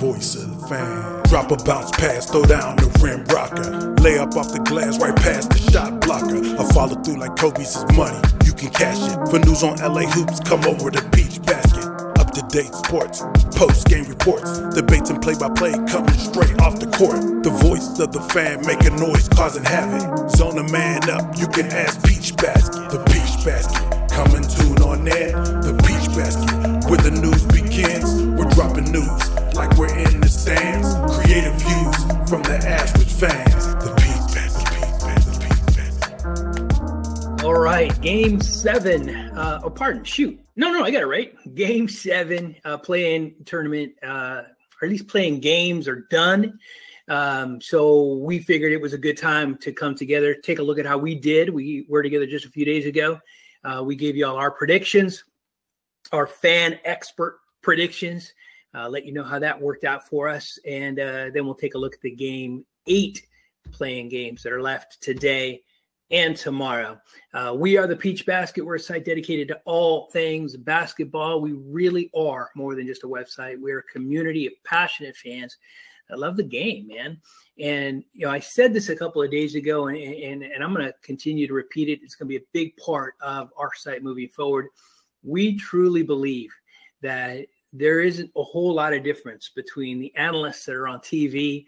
voice of the fan. Drop a bounce pass, throw down the rim rocker. Lay up off the glass right past the shot blocker. I follow through like Kobe's is money. You can cash it. For news on LA hoops, come over to Peach Basket. Up to date sports, post game reports, debates and play by play coming straight off the court. The voice of the fan making noise, causing havoc. Zone a man up, you can ask Peach Basket. The Peach Basket, coming tune on there. From the Ashridge fans. The Basket, the Basket, the Basket. All right, game seven. Uh, oh, pardon, shoot. No, no, I got it right. Game seven, uh, play-in tournament, uh, or at least play-in games are done. Um, so we figured it was a good time to come together, take a look at how we did. We were together just a few days ago. Uh, we gave you all our predictions, our fan expert predictions, uh, let you know how that worked out for us. And uh, then we'll take a look at the game eight play-in games that are left today and tomorrow. Uh, we are the Peach Basket. We're a site dedicated to all things basketball. We really are more than just a website. We're a community of passionate fans I love the game, man. And you know, I said this a couple of days ago, and and, and I'm going to continue to repeat it. It's going to be a big part of our site moving forward. We truly believe that there isn't a whole lot of difference between the analysts that are on TV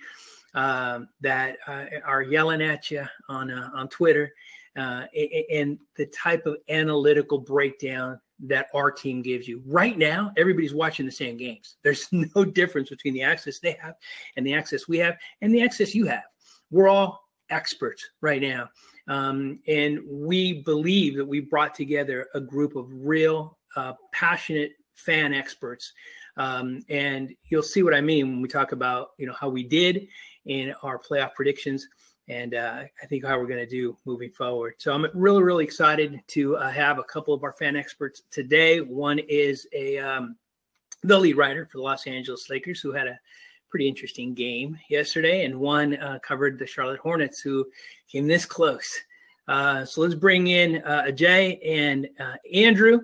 um, that uh, are yelling at you on uh, on Twitter, uh, and the type of analytical breakdown that our team gives you. Right now, everybody's watching the same games. There's no difference between the access they have and the access we have and the access you have. We're all experts right now. Um, and we believe that we brought together a group of real, uh, passionate fan experts. Um, and you'll see what I mean when we talk about, you know, how we did in our playoff predictions and uh, I think how we're going to do moving forward. So I'm really, really excited to uh, have a couple of our fan experts today. One is a um, the lead writer for the Los Angeles Lakers, who had a pretty interesting game yesterday, and one uh, covered the Charlotte Hornets, who came this close. Uh, so let's bring in uh, Ajay and uh, Andrew,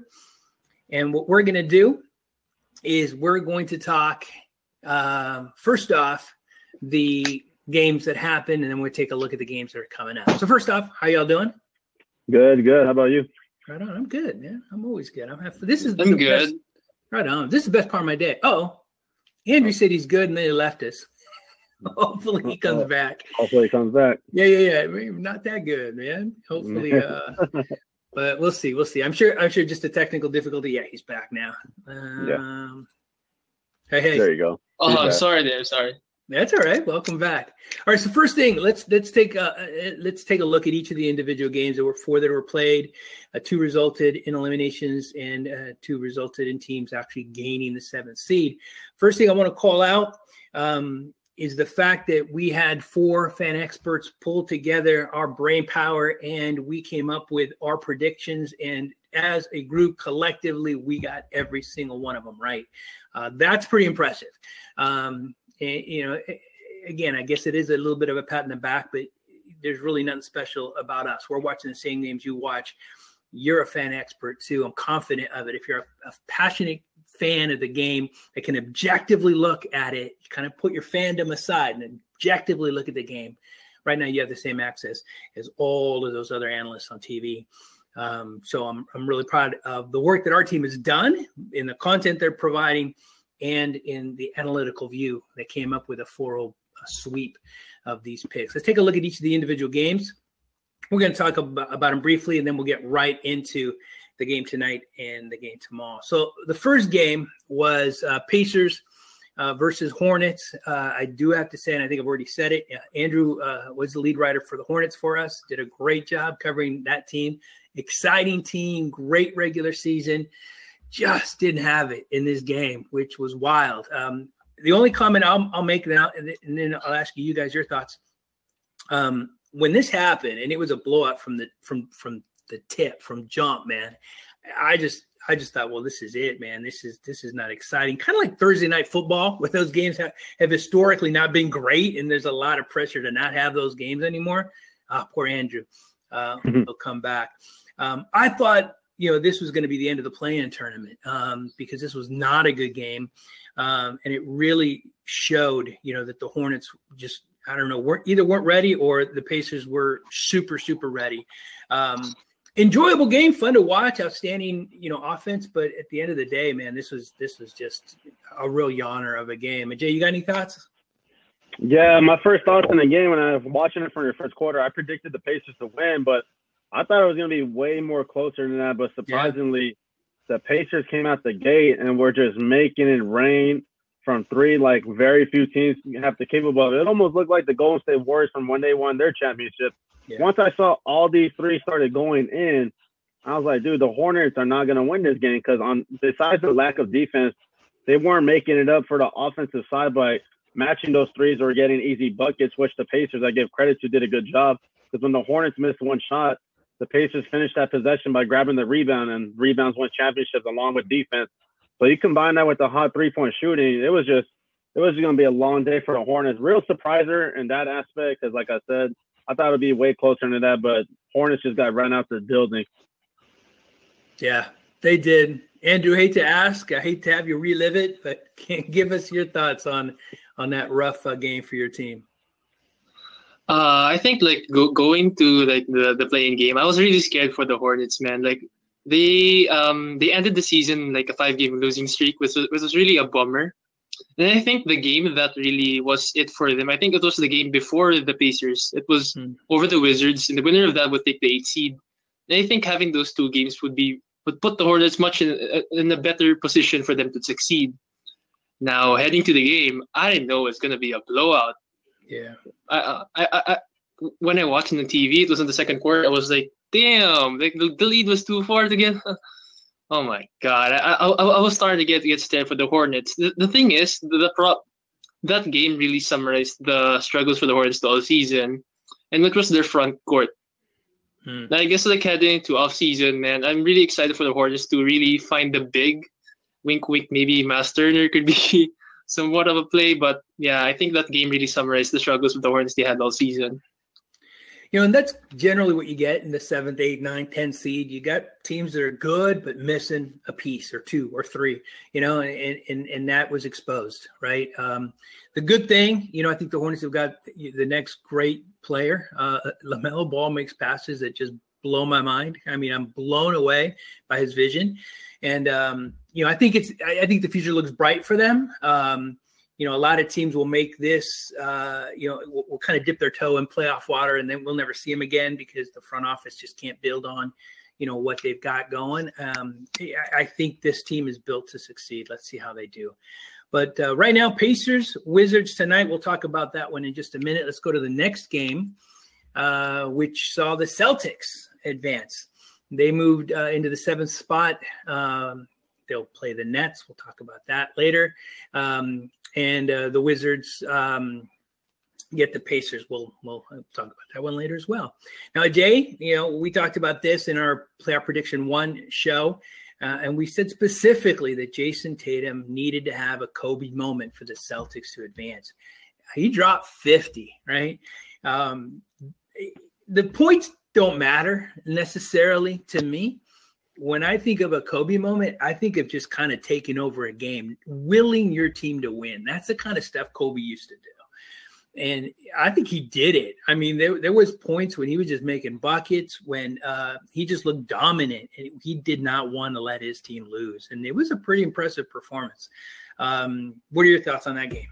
and what we're going to do is we're going to talk um, first off the games that happen, and then we'll take a look at the games that are coming up. So first off, how y'all doing? Good, good. How about you? Right on. I'm good, man. I'm always good. I'm have, this is I'm the good. Best, right on. This is the best part of my day. Oh, Andrew said he's good, and then he left us. Hopefully he comes back. Hopefully he comes back. Yeah, yeah, yeah. I mean, not that good, man. Hopefully, uh, but we'll see. We'll see. I'm sure. I'm sure. Just a technical difficulty. Yeah, he's back now. Um, Hey, hey. There you go. Oh, He's I'm back. sorry, Dave. Sorry. That's all right. Welcome back. All right. So first thing, let's let's take uh, uh, let's take a look at each of the individual games. There were four that were played. Uh, two resulted in eliminations, and uh, two resulted in teams actually gaining the seventh seed. First thing I want to call out um, is the fact that we had four fan experts pull together our brain power, and we came up with our predictions. And as a group, collectively, we got every single one of them right. Uh, that's pretty impressive. Um, and, you know, again, I guess it is a little bit of a pat in the back, but there's really nothing special about us. We're watching the same games you watch. You're a fan expert too. I'm confident of it. If you're a, a passionate fan of the game that can objectively look at it, kind of put your fandom aside and objectively look at the game. Right now, you have the same access as all of those other analysts on TV. Um, so I'm, I'm really proud of the work that our team has done in the content they're providing and in the analytical view that came up with a 4 sweep of these picks. Let's take a look at each of the individual games. We're going to talk about, about them briefly, and then we'll get right into the game tonight and the game tomorrow. So the first game was uh, Pacers uh, versus Hornets. Uh, I do have to say, and I think I've already said it. Uh, Andrew uh, was the lead writer for the Hornets for us. Did a great job covering that team. Exciting team, great regular season. Just didn't have it in this game, which was wild. Um, the only comment I'll, I'll make now, and then, and then I'll ask you guys your thoughts. Um, when this happened, and it was a blowout from the from from the tip from jump, man. I just I just thought, well, this is it, man. This is this is not exciting. Kind of like Thursday night football, where those games have, have historically not been great, and there's a lot of pressure to not have those games anymore. Ah, poor Andrew. Uh, he'll come back. Um, I thought, you know, this was going to be the end of the play-in tournament um, because this was not a good game, um, and it really showed, you know, that the Hornets just I don't know, weren't either weren't ready or the Pacers were super super ready. Um, enjoyable game, fun to watch, outstanding, you know, offense. But at the end of the day, man, this was this was just a real yawner of a game. And Jay, you got any thoughts? Yeah, my first thoughts in the game when I was watching it from the first quarter, I predicted the Pacers to win, but I thought it was going to be way more closer than that. But surprisingly, yeah. the Pacers came out the gate and were just making it rain from three. Like very few teams have the capable of it. It almost looked like the Golden State Warriors from when they won their championship. Yeah. Once I saw all these three started going in, I was like, dude, the Hornets are not going to win this game because on besides the lack of defense, they weren't making it up for the offensive side by matching those threes or getting easy buckets, which the Pacers, I give credit to, did a good job. Because when the Hornets missed one shot, the Pacers finished that possession by grabbing the rebound, and rebounds won championships along with defense. So you combine that with the hot three point shooting, it was just it was going to be a long day for the Hornets. Real surpriser in that aspect, because like I said, I thought it'd be way closer to that, but Hornets just got run out the building. Yeah, they did. Andrew, hate to ask, I hate to have you relive it, but can give us your thoughts on on that rough uh, game for your team. Uh, I think like go, going to like the the play-in game, I was really scared for the Hornets, man. Like they um they ended the season like a five game losing streak, which was, which was really a bummer. And I think the game that really was it for them. I think it was the game before the Pacers. It was hmm. over the Wizards, and the winner of that would take the eight seed. And I think having those two games would be would put the Hornets much in, in a better position for them to succeed. Now heading to the game, I didn't know it's gonna be a blowout. Yeah. I, I, I, I when I watched on the TV, it was in the second quarter. I was like, damn, the, the lead was too far to get. oh my god, I, I, I was starting to get get scared for the Hornets. The, the thing is, the, the prop that game really summarized the struggles for the Hornets all season, and it was their front court. Hmm. Now, I guess like heading into off season, man, I'm really excited for the Hornets to really find the big wink, wink. Maybe Myles Turner could be somewhat of a play, but yeah, I think that game really summarized the struggles with the Hornets they had all season. You know, and that's generally what you get in the seventh, eighth, ninth, tenth seed. You got teams that are good but missing a piece or two or three. You know, and and and that was exposed, right? Um, the good thing, you know, I think the Hornets have got the next great player. Uh, LaMelo Ball makes passes that just blow my mind. I mean, I'm blown away by his vision, and um, you know, I think it's I think the future looks bright for them. Um, you know, a lot of teams will make this, uh, you know, will, will, kind of dip their toe in playoff water, and then we'll never see them again because the front office just can't build on, you know, what they've got going. Um, I, I, think this team is built to succeed. Let's see how they do. But uh, right now, Pacers, Wizards tonight. We'll talk about that one in just a minute. Let's go to the next game, uh, which saw the Celtics advance. They moved uh, into the seventh spot. Um, they'll play the Nets. We'll talk about that later. Um, and uh, the Wizards um, get the Pacers. We'll we'll talk about that one later as well. Now, Jay, you know we talked about this in our playoff prediction one show, uh, and we said specifically that Jayson Tatum needed to have a Kobe moment for the Celtics to advance. He dropped fifty, right? Um, the points don't matter necessarily to me when I think of a Kobe moment, I think of just kind of taking over a game, willing your team to win. That's the kind of stuff Kobe used to do. And I think he did it. I mean, there, there was points when he was just making buckets, when uh, he just looked dominant, and he did not want to let his team lose. And it was a pretty impressive performance. Um, what are your thoughts on that game?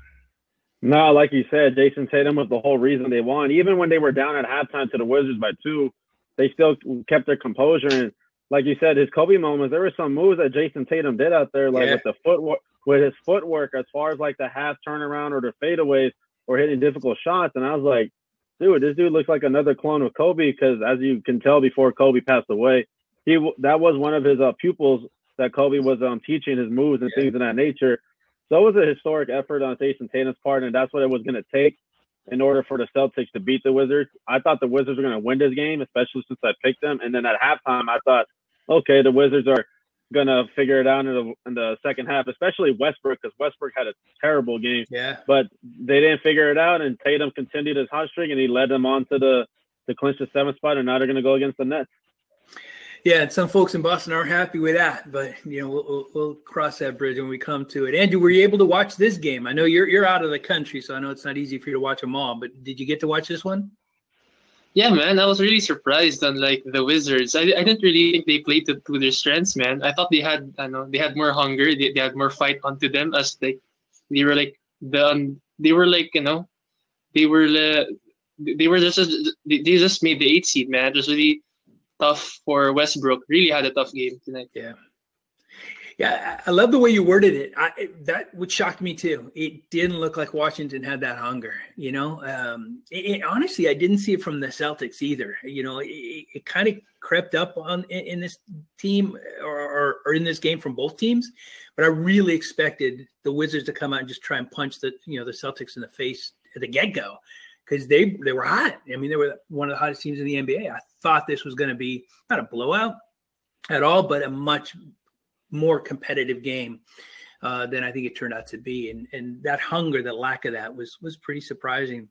No, like you said, Jayson Tatum was the whole reason they won. Even when they were down at halftime to the Wizards by two, they still kept their composure and – like you said, his Kobe moments. There were some moves that Jayson Tatum did out there, like yeah. with the footwork, with his footwork, as far as like the half turnaround or the fadeaways or hitting difficult shots. And I was like, dude, this dude looks like another clone of Kobe. Because as you can tell, before Kobe passed away, he that was one of his uh, pupils that Kobe was um, teaching his moves and yeah. things of that nature. So it was a historic effort on Jayson Tatum's part, and that's what it was going to take in order for the Celtics to beat the Wizards. I thought the Wizards were going to win this game, especially since I picked them. And then at halftime, I thought okay, the Wizards are gonna figure it out in the in the second half, especially Westbrook, because Westbrook had a terrible game. Yeah. But they didn't figure it out, and Tatum continued his hot streak, and he led them on to the to clinch the seventh spot, and now they're gonna go against the Nets. Yeah, and some folks in Boston aren't happy with that, but you know we'll, we'll, we'll, cross that bridge when we come to it. Andrew, were you able to watch this game? I know you're you're out of the country, so I know it's not easy for you to watch them all. But did you get to watch this one? Yeah, man, I was really surprised on like the Wizards. I, I didn't really think they played to, to their strengths, man. I thought they had, I know, they had more hunger. They, they had more fight onto them as like they were like the um, they were like you know they were uh, they were just they just made the eight seed, man. It was really tough for Westbrook. Really had a tough game tonight. Yeah. Yeah, I love the way you worded it. I, that would shock me too. It didn't look like Washington had that hunger. You know, um, it, it, honestly, I didn't see it from the Celtics either. You know, it, it kind of crept up on in, in this team or, or, or, in this game from both teams, but I really expected the Wizards to come out and just try and punch the you know the Celtics in the face at the get go because they they were hot. I mean, they were one of the hottest teams in the NBA. I thought this was going to be not a blowout at all, but a much more competitive game uh, than I think it turned out to be. And and that hunger, that lack of that was was pretty surprising.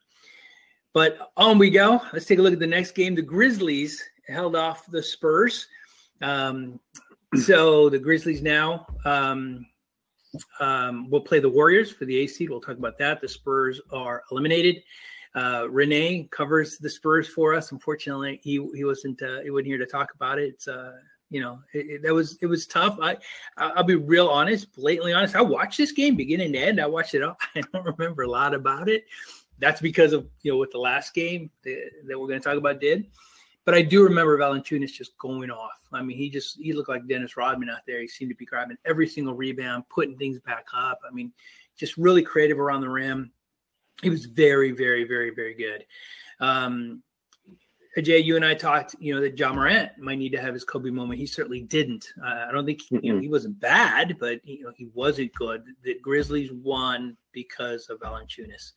But on we go. Let's take a look at the next game. The Grizzlies held off the Spurs. Um, so the Grizzlies now um, um, will play the Warriors for the A seed. We'll talk about that. The Spurs are eliminated. Uh, Renee covers the Spurs for us. Unfortunately, he he wasn't uh, he wasn't here to talk about it. It's uh, you know it, it, that was it was tough. I I'll be real honest, blatantly honest. I watched this game beginning to end. I watched it all. I don't remember a lot about it. That's because of you know what the last game that, that we're going to talk about did. But I do remember Valanciunas just going off. I mean, he just he looked like Dennis Rodman out there. He seemed to be grabbing every single rebound, putting things back up. I mean, just really creative around the rim he was very, very, very, very good. Um, Jay, you and I talked, you know, that Ja Morant might need to have his Kobe moment. He certainly didn't. Uh, I don't think you know he wasn't bad, but you know he wasn't good. The Grizzlies won because of Valanciunas.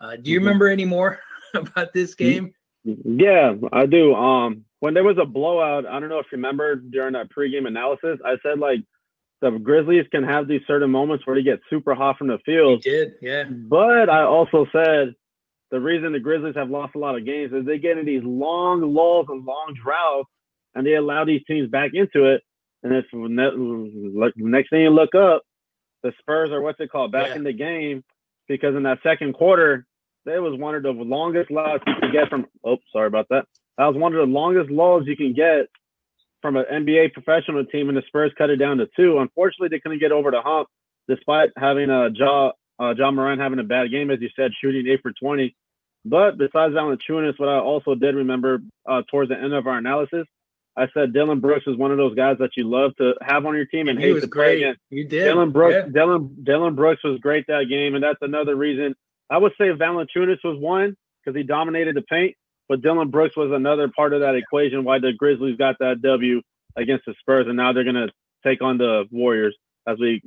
Uh, do you mm-hmm. remember any more about this game? Yeah, I do. Um, when there was a blowout, I don't know if you remember during that pregame analysis, I said like the Grizzlies can have these certain moments where they get super hot from the field. He did, yeah. But I also said the reason the Grizzlies have lost a lot of games is they get in these long lulls and long droughts, and they allow these teams back into it. And it's next thing you look up, the Spurs are what's it called back yeah. in the game because in that second quarter, that was one of the longest lulls you can get from. Oh, sorry about that. That was one of the longest lulls you can get from an NBA professional team, and the Spurs cut it down to two. Unfortunately, they couldn't get over the hump, despite having a Ja uh, Ja Morant having a bad game, as you said, shooting eight for twenty. But besides Valanciunas, what I also did remember uh, towards the end of our analysis, I said Dillon Brooks is one of those guys that you love to have on your team and, and hate to great. play against. You did. Dillon Brooks, yeah. Dillon Dillon Brooks was great that game, and that's another reason. I would say Valanciunas was one because he dominated the paint, but Dillon Brooks was another part of that equation why the Grizzlies got that W against the Spurs, and now they're going to take on the Warriors as we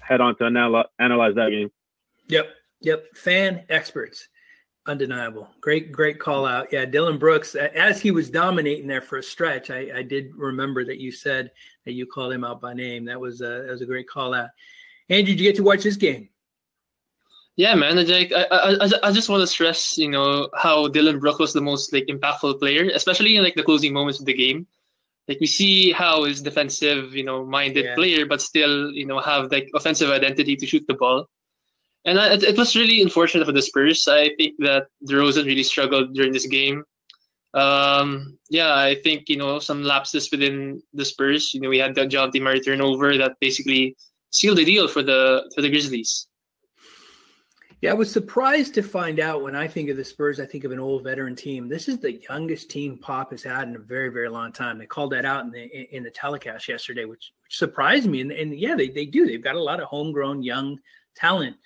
head on to anal- analyze that game. Yep, yep. Fan experts, undeniable. Great, great call out. Yeah, Dillon Brooks, as he was dominating there for a stretch, I, I did remember that you said that you called him out by name. That was a, that was a great call out. Andy, did you get to watch this game? Yeah, man. Like, I, I, I just want to stress, you know, how Dillon Brooks was the most like impactful player, especially in like the closing moments of the game. Like we see how his defensive, you know, minded yeah. player, but still, you know, have like offensive identity to shoot the ball. And I, it, was really unfortunate for the Spurs. I think that DeRozan really struggled during this game. Um, yeah, I think you know some lapses within the Spurs. You know, we had the John. Murray turnover that basically sealed the deal for the for the Grizzlies. Yeah, I was surprised to find out when I think of the Spurs, I think of an old veteran team. This is the youngest team Pop has had in a very, very long time. They called that out in the in the telecast yesterday, which, which surprised me. And, and yeah, they, they do. They've got a lot of homegrown young talent.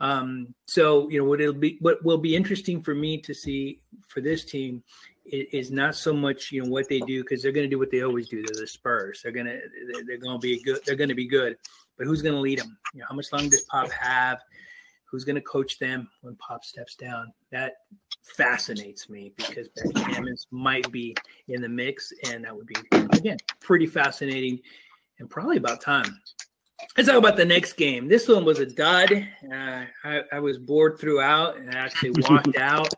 Um, so you know what it'll be what will be interesting for me to see for this team is, is not so much you know what they do because they're going to do what they always do. They're the Spurs. They're gonna they're going to be good. They're going to be good. But who's going to lead them? You know, how much longer does Pop have? who's going to coach them when Pop steps down. That fascinates me because Becky Hammonds might be in the mix, and that would be again pretty fascinating and probably about time. Let's talk about the next game. This one was a dud. Uh, I, I, was bored throughout and I actually walked out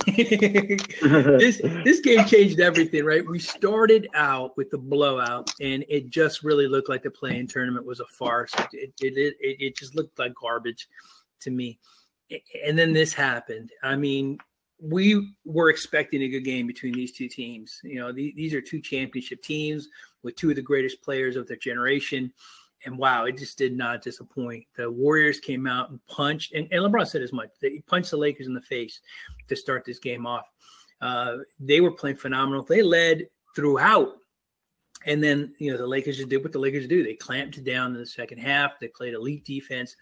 this this game changed everything, right? We started out with the blowout, and it just really looked like the play-in tournament was a farce. It it, it, it just looked like garbage to me. And then this happened. I mean, we were expecting a good game between these two teams. You know, the, these are two championship teams with two of the greatest players of their generation. And wow, it just did not disappoint. The Warriors came out and punched, and, and LeBron said as much. They punched the Lakers in the face to start this game off. Uh, they were playing phenomenal. They led throughout. And then, you know, the Lakers just did what the Lakers do. They clamped down in the second half. They played elite defense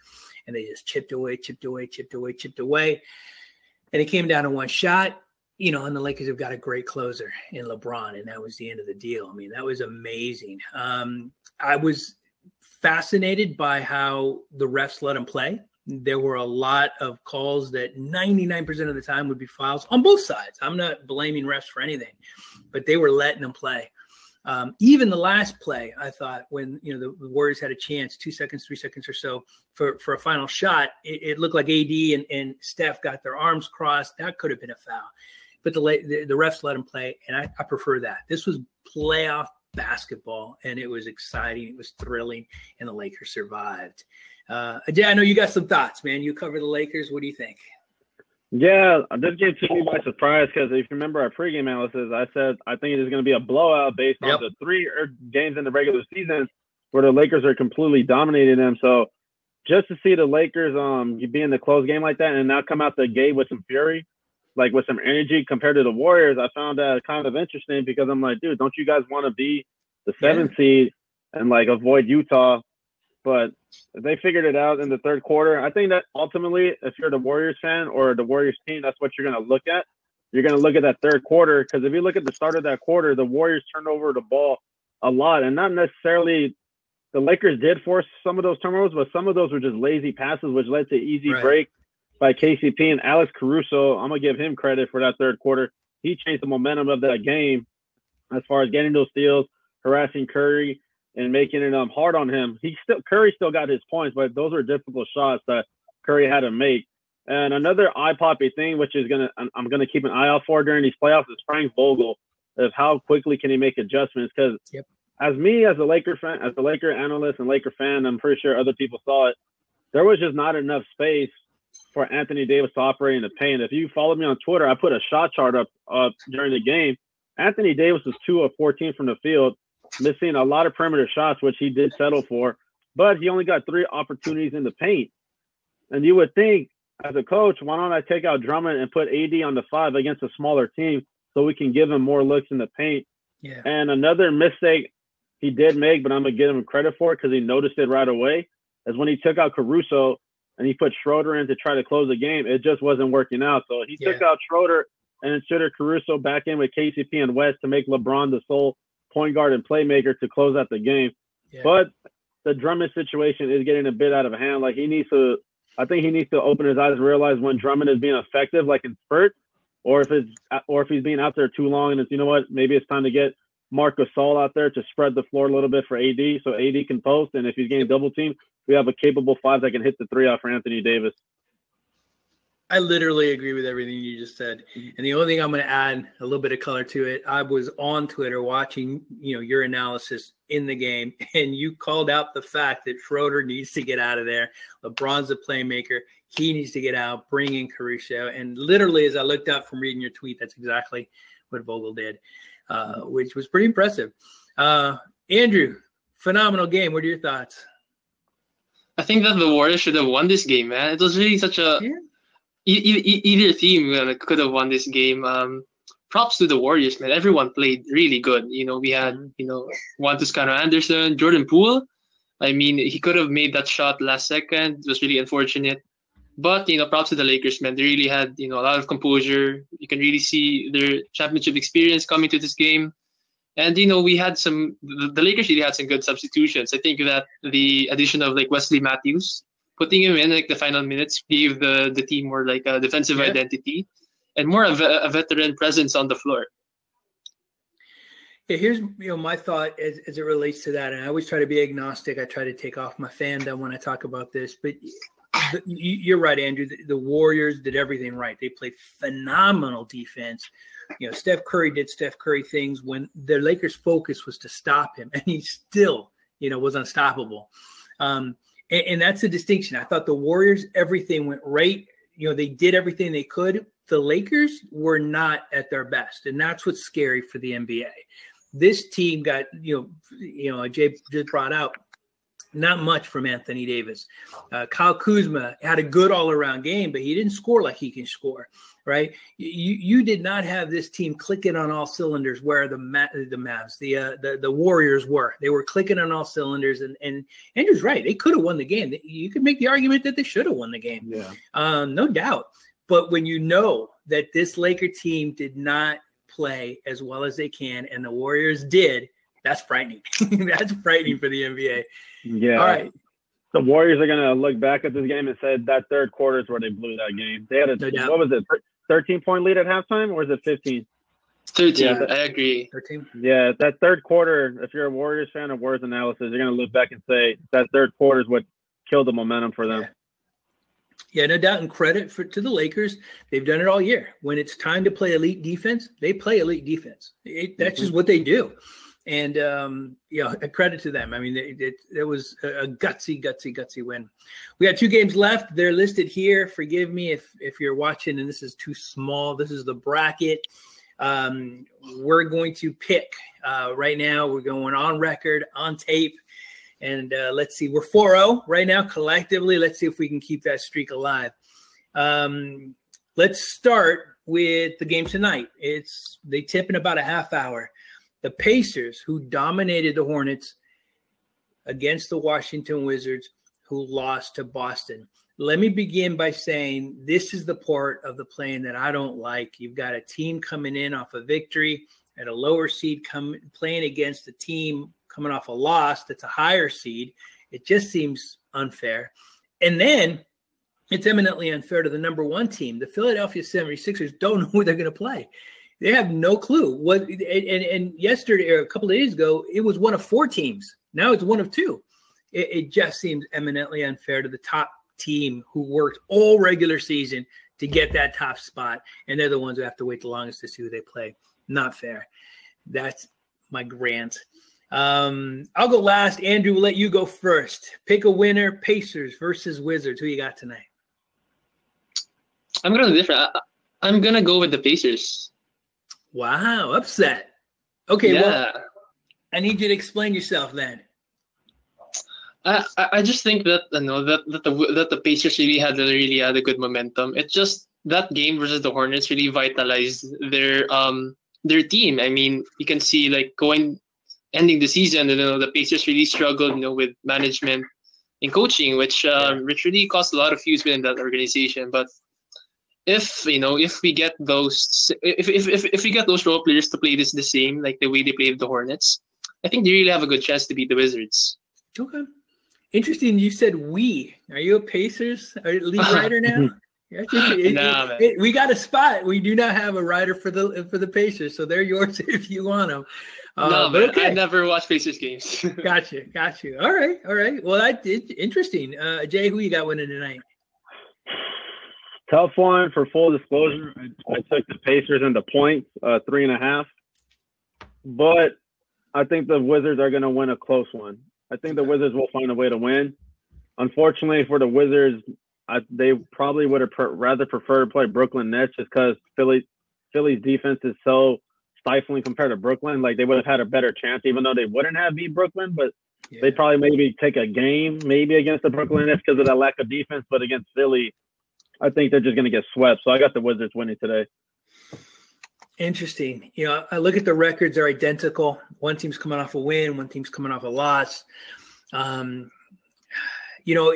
and they just chipped away, chipped away, chipped away, chipped away. And it came down to one shot, you know, and the Lakers have got a great closer in LeBron, and that was the end of the deal. I mean, that was amazing. Um, I was fascinated by how the refs let him play. There were a lot of calls that 99% of the time would be fouls on both sides. I'm not blaming refs for anything, but they were letting them play. Um, even the last play, I thought when you know the, Warriors had a chance, two seconds, three seconds or so for for a final shot, it, it looked like AD and, and Steph got their arms crossed. That could have been a foul, but the the, the refs let them play, and I, I prefer that. This was playoff basketball, and it was exciting. It was thrilling, and the Lakers survived. Uh, I know you got some thoughts, man. You cover the Lakers. What do you think? Yeah, this game took me by surprise because if you remember our pregame analysis, I said I think it is going to be a blowout based yep. on the three er, games in the regular season where the Lakers are completely dominating them. So just to see the Lakers um be in the close game like that and now come out the gate with some fury, like with some energy compared to the Warriors, I found that kind of interesting because I'm like, dude, don't you guys want to be the seventh yeah. seed and like avoid Utah but they figured it out in the third quarter. I think that ultimately, if you're the Warriors fan or the Warriors team, that's what you're going to look at. You're going to look at that third quarter because if you look at the start of that quarter, the Warriors turned over the ball a lot, and not necessarily the Lakers did force some of those turnovers, but some of those were just lazy passes, which led to easy right. break by KCP and Alex Caruso. I'm gonna give him credit for that third quarter. He changed the momentum of that game as far as getting those steals, harassing Curry, and making it um hard on him. He still Curry still got his points, but those were difficult shots that Curry had to make. And another eye poppy thing, which is gonna I'm gonna keep an eye out for during these playoffs, is Frank Vogel. Of how quickly can he make adjustments? Because yep. as me as a Laker fan, as a Laker analyst and Laker fan, I'm pretty sure other people saw it. There was just not enough space for Anthony Davis to operate in the paint. If you follow me on Twitter, I put a shot chart up up during the game. Anthony Davis was two of 14 from the field missing a lot of perimeter shots, which he did settle for, but he only got three opportunities in the paint. And you would think, as a coach, why don't I take out Drummond and put AD on the five against a smaller team so we can give him more looks in the paint? Yeah. And another mistake he did make, but I'm gonna give him credit for it because he noticed it right away, is when he took out Caruso and he put Schroeder in to try to close the game. It just wasn't working out. So he yeah. took out Schroeder and inserted Caruso back in with KCP and West to make LeBron the sole point guard and playmaker to close out the game. Yeah. But the Drummond situation is getting a bit out of hand. Like he needs to, I think he needs to open his eyes and realize when Drummond is being effective, like in spurts, or if it's or if he's being out there too long and it's you know what, maybe it's time to get Marc Gasol out there to spread the floor a little bit for AD so AD can post. And if he's getting double team, we have a capable five that can hit the three out for Anthony Davis. I literally agree with everything you just said. And the only thing I'm going to add a little bit of color to it, I was on Twitter watching, you know, your analysis in the game, and you called out the fact that Schroeder needs to get out of there. LeBron's a playmaker; he needs to get out. Bring in Caruso. And literally, as I looked up from reading your tweet, that's exactly what Vogel did, uh, which was pretty impressive. Uh, Andrew, phenomenal game. What are your thoughts? I think that the Warriors should have won this game, man. It was really such a yeah e- either team uh, could have won this game. Um, props to the Warriors, man. Everyone played really good. You know, we had you know Juan Toscano Anderson, Jordan Poole. I mean, he could have made that shot last second. It was really unfortunate. But you know, props to the Lakers, man. They really had you know a lot of composure. You can really see their championship experience coming to this game. And you know, we had some. The Lakers really had some good substitutions. I think that the addition of like Wesley Matthews putting him in like the final minutes gave the the team more like a defensive yeah. identity and more of a, a, veteran presence on the floor. Yeah, here's you know my thought as, as it relates to that, and I always try to be agnostic. I try to take off my fandom when I talk about this, but the, you're right, Andrew. The, the, Warriors did everything right. They played phenomenal defense. You know, Steph Curry did Steph Curry things when the Lakers' focus was to stop him, and he still, you know, was unstoppable. Um, and, and that's the distinction. I thought the Warriors, everything went right. You know, they did everything they could. The Lakers were not at their best, and that's what's scary for the NBA. This team got, you know, you know, Jay just brought out not much from Anthony Davis. Uh, Kyle Kuzma had a good all around game, but he didn't score like he can score, right? You you did not have this team clicking on all cylinders where the the Mavs, the uh, the the Warriors were. They were clicking on all cylinders, and and Andrew's right. They could have won the game. You could make the argument that they should have won the game, yeah, um, no doubt. But when you know that this Laker team did not play as well as they can, and the Warriors did, that's frightening. that's frightening for the NBA. Yeah. All right. The Warriors are going to look back at this game and said that third quarter is where they blew that game. They had a, no what was it, 13 point lead at halftime, or was it 15? 13. Yeah, I agree. 13. Yeah, that third quarter, if you're a Warriors fan of Warriors analysis, you're going to look back and say that third quarter is what killed the momentum for them. Yeah. Yeah, no doubt. And credit for to the Lakers, they've done it all year. When it's time to play elite defense, they play elite defense. It, that's mm-hmm. just what they do and um, a credit to them. I mean, it, it, it, was a gutsy, gutsy, gutsy win. We got two games left. They're listed here. Forgive me if if you're watching and this is too small. This is the bracket. Um, we're going to pick uh, right now. We're going on record, on tape, and uh, let's see. We're 4-0 right now collectively. Let's see if we can keep that streak alive. Um, let's start with the game tonight. It's they tip in about a half hour the Pacers, who dominated the Hornets against the Washington Wizards, who lost to Boston. Let me begin by saying this is the part of the play-in that I don't like. You've got a team coming in off a victory at a lower seed, come playing against a team coming off a loss that's a higher seed. It just seems unfair. And then it's eminently unfair to the number one team. The Philadelphia 76ers don't know who they're going to play. They have no clue what. And, and, yesterday or a couple of days ago, it was one of four teams. Now it's one of two. It, it just seems eminently unfair to the top team who worked all regular season to get that top spot, and they're the ones who have to wait the longest to see who they play. Not fair. That's my grant. Um, I'll go last. Andrew, we'll let you go first. Pick a winner: Pacers versus Wizards. Who you got tonight? I'm gonna different. I, am gonna go with the Pacers. Wow, upset. Okay, yeah. well, I need you to explain yourself then. I, I just think that you know that, that the that the Pacers really had really had a good momentum. It's just that game versus the Hornets really vitalized their um their team. I mean, you can see like going ending the season, you know, the Pacers really struggled, you know, with management and coaching, which um, which really caused a lot of feuds within that organization. But if you know if we get those if if if, if we get those role players to play this the same like the way they played the Hornets, I think they really have a good chance to beat the Wizards. Okay. Interesting. You said we. Are you a Pacers lead writer now? Yeah, it, nah, it, it, we got a spot. We do not have a rider for the for the Pacers, so they're yours if you want them. Uh, no, but okay. I never watch Pacers games. gotcha, got you. All right, all right. Well, that interesting. Uh, Jay, who you got winning tonight? Tough one for full disclosure. I, I took the Pacers and the points, uh, three and a half. But I think the Wizards are going to win a close one. I think the Wizards will find a way to win. Unfortunately for the Wizards, I, they probably would have per, rather preferred to play Brooklyn Nets just because Philly Philly's defense is so stifling compared to Brooklyn. Like they would have had a better chance, even though they wouldn't have beat Brooklyn. But yeah. they probably maybe take a game maybe against the Brooklyn Nets because of that lack of defense. But against Philly, I think they're just going to get swept. So I got the Wizards winning today. Interesting. You know, I look at the records; they're identical. One team's coming off a win, one team's coming off a loss. Um, you know,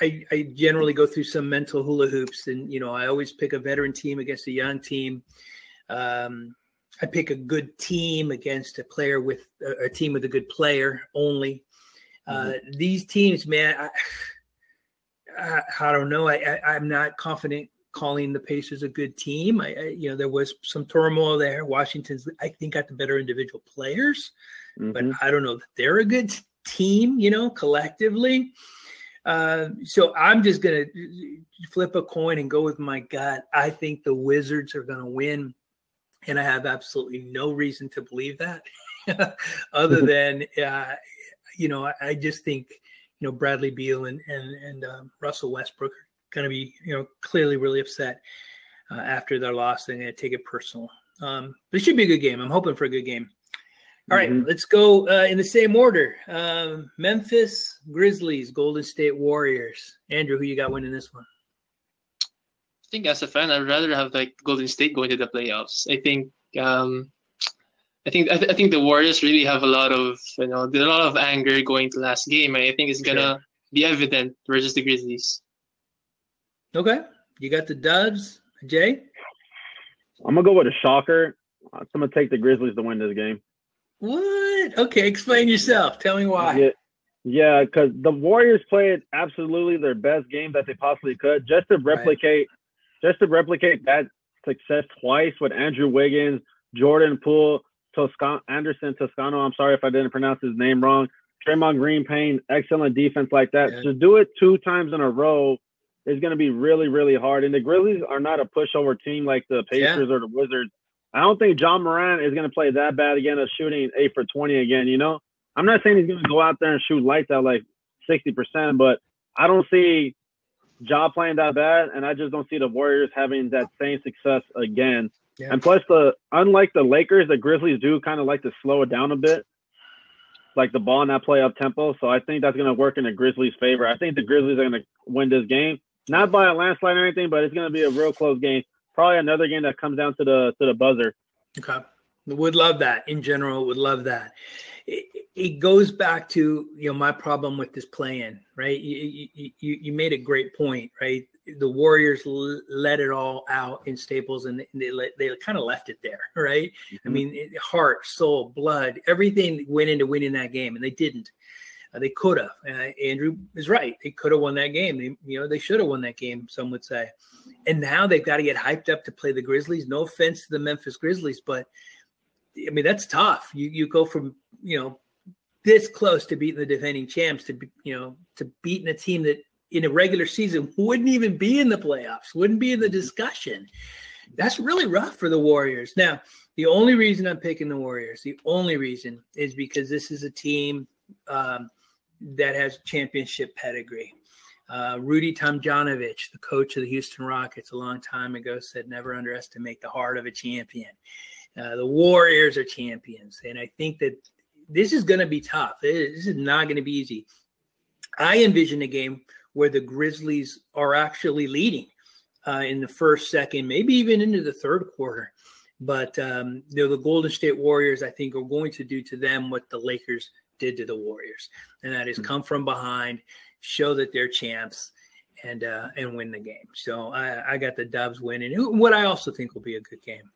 I, I generally go through some mental hula hoops, and you know, I always pick a veteran team against a young team. Um, I pick a good team against a player with a, a team with a good player only. Uh, mm-hmm. These teams, man. I, I, I don't know. I, I am not confident calling the Pacers a good team. I, I, you know there was some turmoil there. Washington's I think got the better individual players, mm-hmm. but I don't know that they're a good team. You know, collectively. Uh, so I'm just gonna flip a coin and go with my gut. I think the Wizards are gonna win, and I have absolutely no reason to believe that, other than uh, you know I just think you know Bradley Beal and and and um, Russell Westbrook are gonna be you know clearly really upset uh, after their loss. They're gonna take it personal. Um, but it should be a good game. I'm hoping for a good game. All right, mm-hmm. let's go uh, in the same order. Um, Memphis Grizzlies, Golden State Warriors. Andrew, who you got winning this one? I think as a fan, I'd rather have like Golden State going to the playoffs. I think, um, I think, I, th- I think the Warriors really have a lot of, you know, a lot of anger going to last game. and I think it's gonna sure. be evident versus the Grizzlies. Okay, you got the Dubs, Jay. I'm gonna go with a shocker. I'm gonna take the Grizzlies to win this game. What? Okay, explain yourself. Tell me why. Yeah, yeah, because the Warriors played absolutely their best game that they possibly could, just to replicate, right. just to replicate that success twice with Andrew Wiggins, Jordan Poole, Toscano, Anderson Toscano. I'm sorry if I didn't pronounce his name wrong. Draymond Green playing excellent defense like that. Yeah. To do it two times in a row is going to be really, really hard. And the Grizzlies are not a pushover team like the Pacers yeah. or the Wizards. I don't think Ja Morant is going to play that bad again of shooting eight for 20 again. You know, I'm not saying he's going to go out there and shoot lights out like 60%, but I don't see Ja playing that bad. And I just don't see the Warriors having that same success again. Yeah. And plus, the unlike the Lakers, the Grizzlies do kind of like to slow it down a bit, like the ball not play up tempo. So I think that's going to work in the Grizzlies' favor. I think the Grizzlies are going to win this game, not by a landslide or anything, but it's going to be a real close game probably another game that comes down to the to the buzzer. Okay, would love that. In general, would love that. It, goes back to you know my problem with this plan, right? You, you you made a great point, right? The Warriors let it all out in Staples, and they let, they kind of left it there, right? Mm-hmm. I mean, it, heart, soul, blood, everything went into winning that game, and they didn't. Uh, they could have. Uh, Andrew is right. They could have won that game. They, you know, they should have won that game. Some would say. And now they've got to get hyped up to play the Grizzlies. No offense to the Memphis Grizzlies, but I mean that's tough. You you go from you know this close to beating the defending champs to be, you know to beating a team that in a regular season wouldn't even be in the playoffs, wouldn't be in the discussion. That's really rough for the Warriors. Now, the only reason I'm picking the Warriors, the only reason is because this is a team um, that has championship pedigree. Uh, Rudy Tomjanovich, the coach of the Houston Rockets a long time ago, said never underestimate the heart of a champion. Uh, the Warriors are champions. And I think that this is going to be tough. This is not going to be easy. I envision a game where the Grizzlies are actually leading uh, in the first, second, maybe even into the third quarter. But um, you know, the Golden State Warriors, I think, are going to do to them what the Lakers did to the Warriors, and that is hmm. come from behind, show that they're champs, and uh, and win the game. So I, I got the Dubs winning. What I also think will be a good game.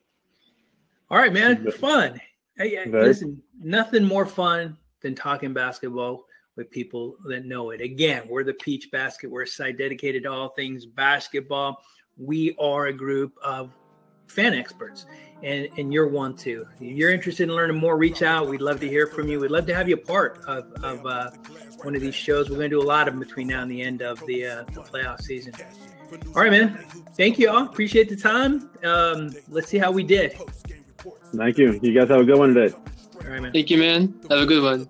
All right, man, fun. Hey, listen, nothing more fun than talking basketball with people that know it. Again, we're the Peach Basket. We're a site dedicated to all things basketball. We are a group of fan experts and and you're one too. If you're interested in learning more, reach out. We'd love to hear from you. We'd love to have you a part of, of uh, one of these shows. We're going to do a lot of them between now and the end of the, uh, the playoff season. All right, man. Thank you all. Appreciate the time. Um, let's see how we did. Thank you. You guys have a good one today. All right, man. Thank you, man. Have a good one.